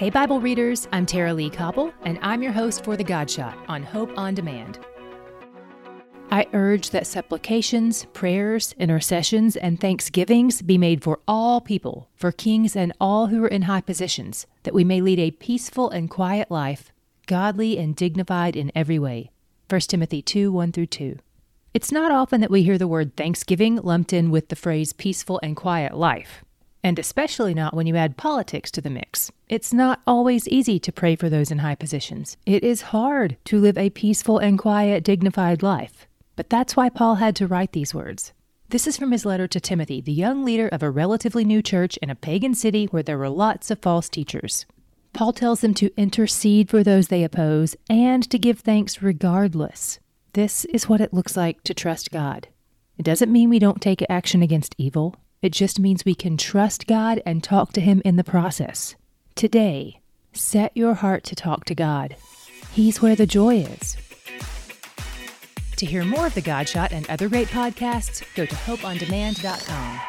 Hey, Bible readers, I'm Tara-Leigh Cobble, and I'm your host for The God Shot on Hope on Demand. I urge that supplications, prayers, intercessions, and thanksgivings be made for all people, for kings and all who are in high positions, that we may lead a peaceful and quiet life, godly and dignified in every way. 1 Timothy 2 1 through 2. It's not often that we hear the word thanksgiving lumped in with the phrase peaceful and quiet life and especially not when you add politics to the mix. It's not always easy to pray for those in high positions. It is hard to live a peaceful and quiet, dignified life. But that's why Paul had to write these words. This is from his letter to Timothy, the young leader of a relatively new church in a pagan city where there were lots of false teachers. Paul tells them to intercede for those they oppose and to give thanks regardless. This is what it looks like to trust God. It doesn't mean we don't take action against evil. It just means we can trust God and talk to Him in the process. Today, set your heart to talk to God. He's where the joy is. To hear more of The God Shot and other great podcasts, go to hopeondemand.com.